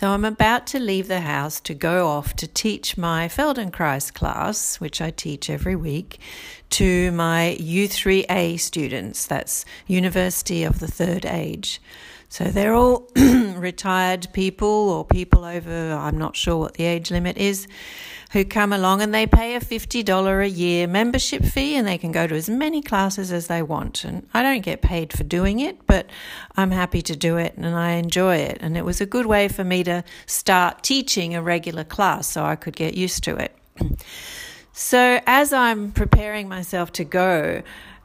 So I'm about to leave the house to go off to teach my Feldenkrais class, which I teach every week, to my U3A students. That's University of the Third Age. So they're all retired people or people over, I'm not sure what the age limit is, who come along and they pay a $50 a year membership fee and they can go to as many classes as they want. And I don't get paid for doing it, but I'm happy to do it and I enjoy it. And it was a good way for me to start teaching a regular class so I could get used to it. So as I'm preparing myself to go,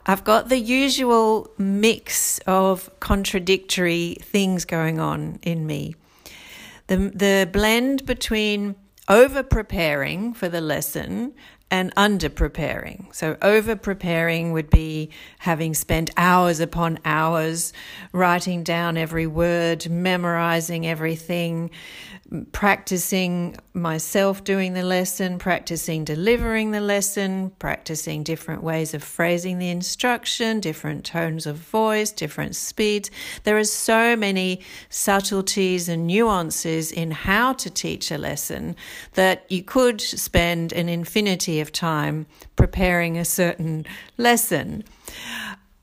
I've got the usual mix of contradictory things going on in me. The, the blend between over preparing for the lesson and under preparing. So, over preparing would be having spent hours upon hours writing down every word, memorizing everything, practicing myself doing the lesson, practicing delivering the lesson, practicing different ways of phrasing the instruction, different tones of voice, different speeds. There are so many subtleties and nuances in how to teach a lesson that you could spend an infinity of time preparing a certain lesson.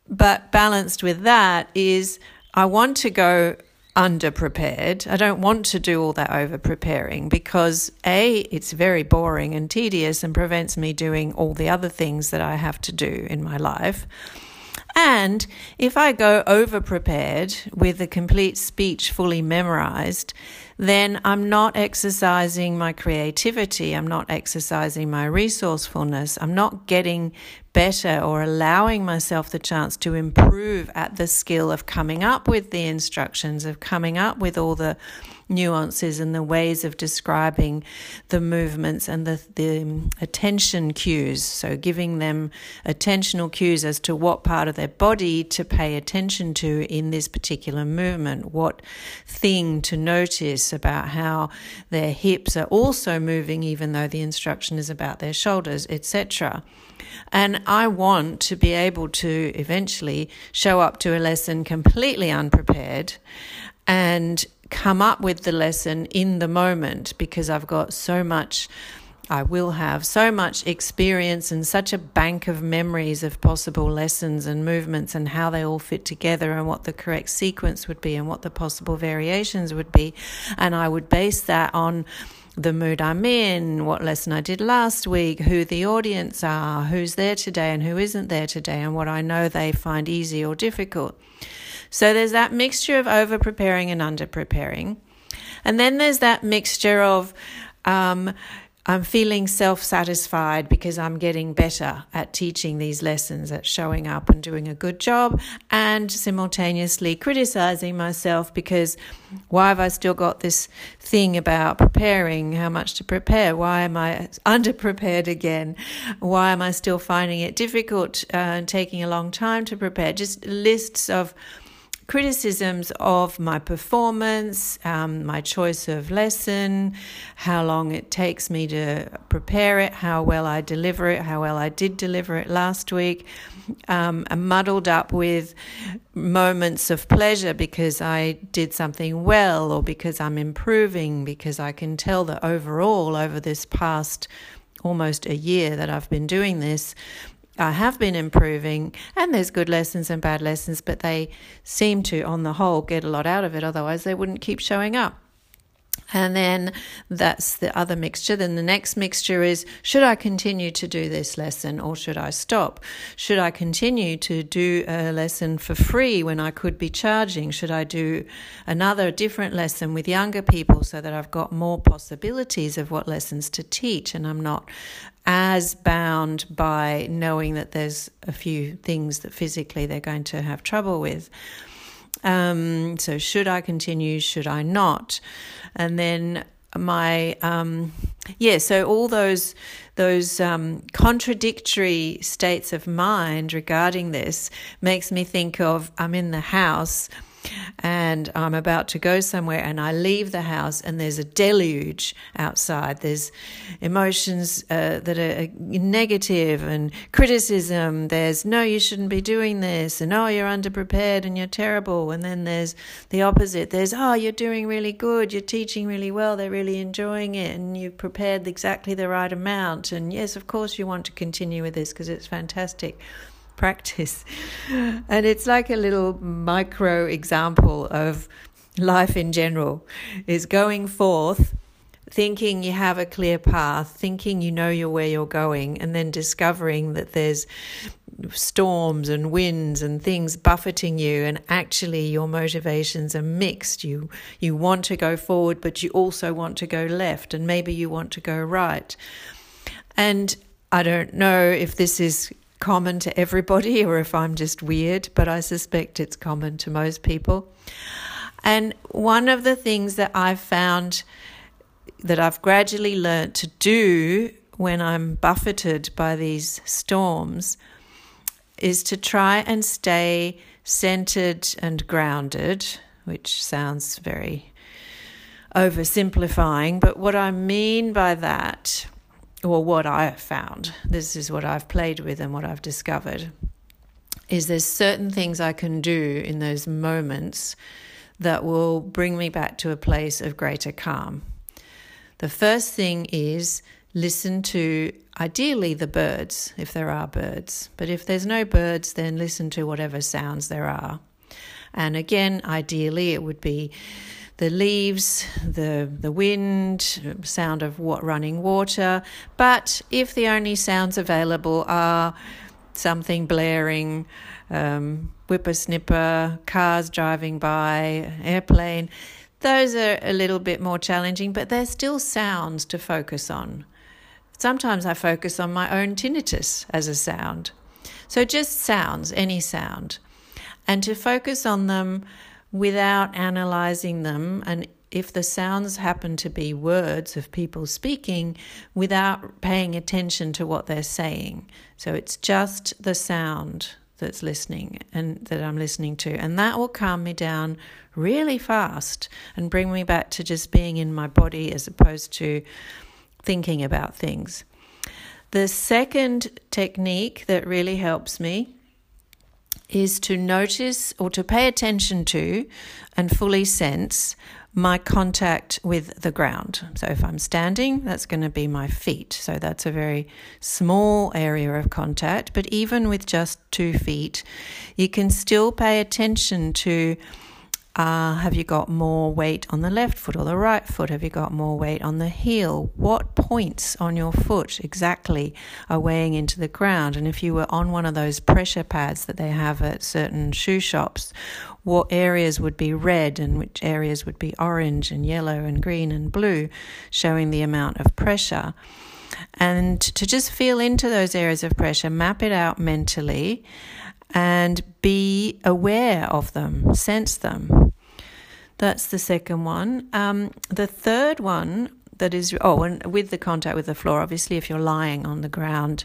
But balanced with that is I want to go underprepared. I don't want to do all that over preparing because A, it's very boring and tedious and prevents me doing all the other things that I have to do in my life. And if I go over prepared with a complete speech fully memorized, then I'm not exercising my creativity. I'm not exercising my resourcefulness. I'm not getting better or allowing myself the chance to improve at the skill of coming up with the instructions, of coming up with all the nuances and the ways of describing the movements and the, the attention cues. So, giving them attentional cues as to what part of their body to pay attention to in this particular movement, what thing to notice about how their hips are also moving, even though the instruction is about their shoulders, etc. And I want to be able to eventually show up to a lesson completely unprepared and come up with the lesson in the moment because I've got so much. I will have so much experience and such a bank of memories of possible lessons and movements and how they all fit together and what the correct sequence would be and what the possible variations would be. And I would base that on the mood I'm in, what lesson I did last week, who the audience are, who's there today and who isn't there today, and what I know they find easy or difficult. So there's that mixture of over preparing and under preparing. And then there's that mixture of um, I'm feeling self satisfied because I'm getting better at teaching these lessons, at showing up and doing a good job, and simultaneously criticizing myself because why have I still got this thing about preparing, how much to prepare? Why am I underprepared again? Why am I still finding it difficult uh, and taking a long time to prepare? Just lists of criticisms of my performance, um, my choice of lesson, how long it takes me to prepare it, how well I deliver it, how well I did deliver it last week. Um, muddled up with moments of pleasure because I did something well or because I'm improving, because I can tell that overall, over this past almost a year that I've been doing this, I have been improving, and there's good lessons and bad lessons, but they seem to, on the whole, get a lot out of it. Otherwise, they wouldn't keep showing up. And then that's the other mixture. Then the next mixture is should I continue to do this lesson or should I stop? Should I continue to do a lesson for free when I could be charging? Should I do another different lesson with younger people so that I've got more possibilities of what lessons to teach and I'm not as bound by knowing that there's a few things that physically they're going to have trouble with? Um, so, should I continue? Should I not? And then my um, yeah, so all those those um, contradictory states of mind regarding this makes me think of I'm in the house and I'm about to go somewhere and I leave the house and there's a deluge outside. There's emotions uh, that are negative and criticism. There's no, you shouldn't be doing this, and oh, you're underprepared and you're terrible. And then there's the opposite. There's oh, you're doing really good, you're teaching really well, they're really enjoying it, and you've prepared exactly the right amount. And yes, of course, you want to continue with this because it's fantastic practice. And it's like a little micro example of life in general. Is going forth thinking you have a clear path, thinking you know you're where you're going, and then discovering that there's storms and winds and things buffeting you and actually your motivations are mixed. You you want to go forward but you also want to go left and maybe you want to go right. And i don't know if this is common to everybody or if I'm just weird, but I suspect it's common to most people. And one of the things that I've found that I've gradually learnt to do when I'm buffeted by these storms is to try and stay centered and grounded, which sounds very oversimplifying. But what I mean by that or what I have found, this is what I've played with and what I've discovered, is there's certain things I can do in those moments that will bring me back to a place of greater calm. The first thing is listen to ideally the birds, if there are birds. But if there's no birds, then listen to whatever sounds there are. And again, ideally, it would be the leaves, the the wind, sound of what running water. But if the only sounds available are something blaring, um, whippersnipper, cars driving by, airplane, those are a little bit more challenging, but they're still sounds to focus on. Sometimes I focus on my own tinnitus as a sound. So just sounds, any sound. And to focus on them without analyzing them and if the sounds happen to be words of people speaking without paying attention to what they're saying. So it's just the sound that's listening and that I'm listening to. And that will calm me down really fast and bring me back to just being in my body as opposed to thinking about things. The second technique that really helps me is to notice or to pay attention to and fully sense my contact with the ground. So if I'm standing, that's going to be my feet. So that's a very small area of contact. But even with just two feet, you can still pay attention to uh, have you got more weight on the left foot or the right foot? Have you got more weight on the heel? What points on your foot exactly are weighing into the ground? And if you were on one of those pressure pads that they have at certain shoe shops, what areas would be red and which areas would be orange and yellow and green and blue, showing the amount of pressure? And to just feel into those areas of pressure, map it out mentally and be aware of them, sense them. That's the second one. Um, the third one that is oh and with the contact with the floor obviously if you're lying on the ground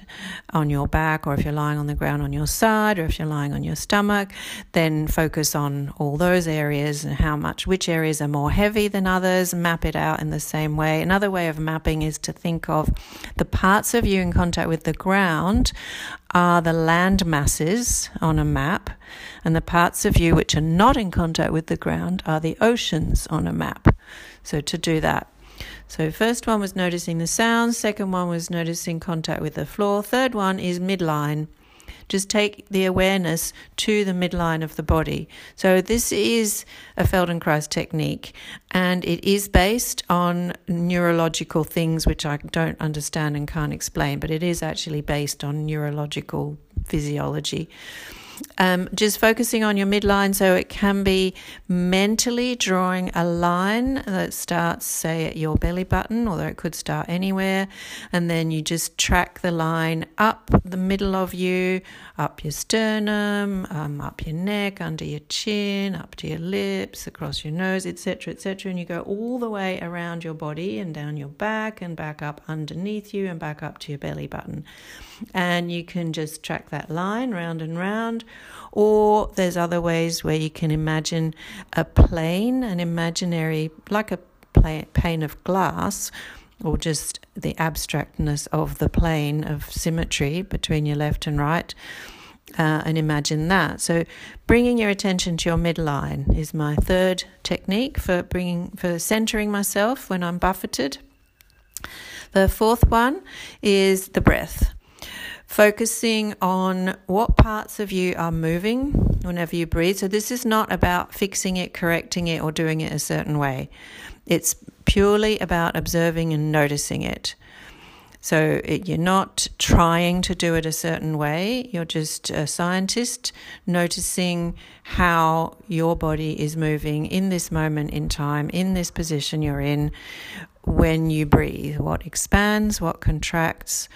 on your back or if you're lying on the ground on your side or if you're lying on your stomach then focus on all those areas and how much which areas are more heavy than others map it out in the same way. Another way of mapping is to think of the parts of you in contact with the ground are the land masses on a map and the parts of you which are not in contact with the ground are the oceans on a map. So to do that so, first one was noticing the sounds, second one was noticing contact with the floor, third one is midline. Just take the awareness to the midline of the body. So, this is a Feldenkrais technique, and it is based on neurological things which I don't understand and can't explain, but it is actually based on neurological physiology. Um, just focusing on your midline, so it can be mentally drawing a line that starts, say, at your belly button, although it could start anywhere, and then you just track the line up the middle of you, up your sternum, um, up your neck, under your chin, up to your lips, across your nose, etc., etc., and you go all the way around your body and down your back and back up underneath you and back up to your belly button. And you can just track that line round and round Or there's other ways where you can imagine a plane, an imaginary, like a pane of glass, or just the abstractness of the plane of symmetry between your left and right. Uh, and imagine that. So, bringing your attention to your midline is my third technique for bringing for centering myself when I'm buffeted. The fourth one is the breath. Focusing on what parts of you are moving whenever you breathe. So, this is not about fixing it, correcting it, or doing it a certain way. It's purely about observing and noticing it. So it, you're not trying to do it a certain way, you're just a scientist noticing how your body is moving in this moment in time, in this position you're in when you breathe. What expands, what contracts,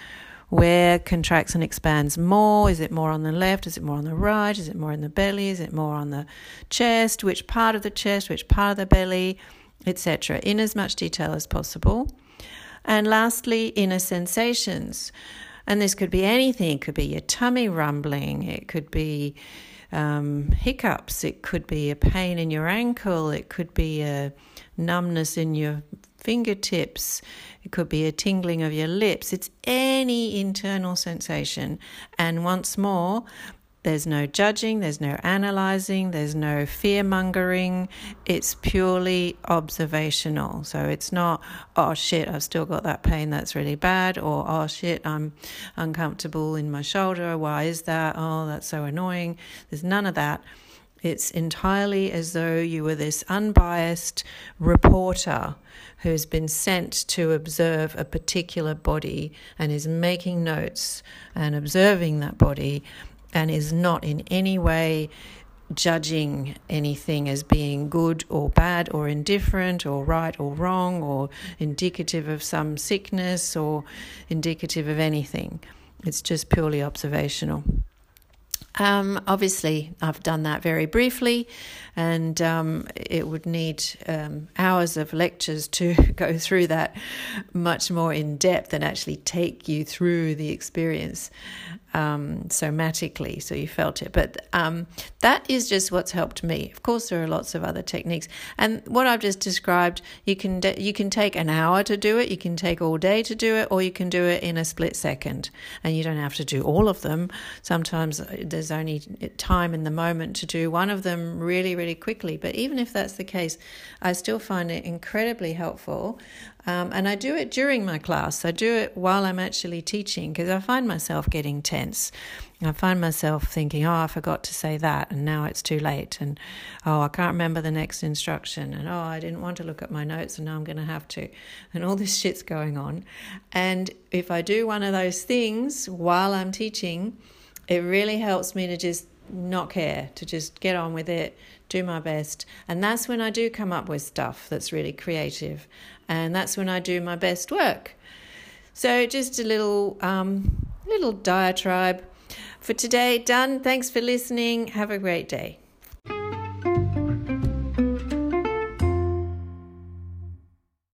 where contracts and expands more. Is it more on the left? Is it more on the right? Is it more in the belly? Is it more on the chest? Which part of the chest? Which part of the belly? Etc. In as much detail as possible. And lastly, inner sensations. And this could be anything. It could be your tummy rumbling. It could be um, hiccups. It could be a pain in your ankle. It could be a numbness in your fingertips. It could be a tingling of your lips. It's any internal sensation. And once more, there's no judging, there's no analyzing, there's no fear mongering. It's purely observational. So it's not, oh shit, I've still got that pain, that's really bad, or oh shit, I'm uncomfortable in my shoulder, why is that? Oh, that's so annoying. There's none of that. It's entirely as though you were this unbiased reporter who's been sent to observe a particular body and is making notes and observing that body and is not in any way judging anything as being good or bad or indifferent or right or wrong or indicative of some sickness or indicative of anything. It's just purely observational. Um, obviously, I've done that very briefly, and um, it would need um, hours of lectures to go through that much more in depth and actually take you through the experience um, somatically, so you felt it. But um, that is just what's helped me. Of course, there are lots of other techniques, and what I've just described, you can de- you can take an hour to do it, you can take all day to do it, or you can do it in a split second, and you don't have to do all of them. Sometimes there's only time in the moment to do one of them really really quickly. But even if that's the case, I still find it incredibly helpful. Um, and I do it during my class. I do it while I'm actually teaching because I find myself getting tense. I find myself thinking, oh, I forgot to say that, and now it's too late. And oh, I can't remember the next instruction. And oh, I didn't want to look at my notes, and now I'm going to have to. And all this shit's going on. And if I do one of those things while I'm teaching, it really helps me to just not care, to just get on with it, do my best. And that's when I do come up with stuff that's really creative. And that's when I do my best work. So just a little um, little diatribe for today. Done. Thanks for listening. Have a great day.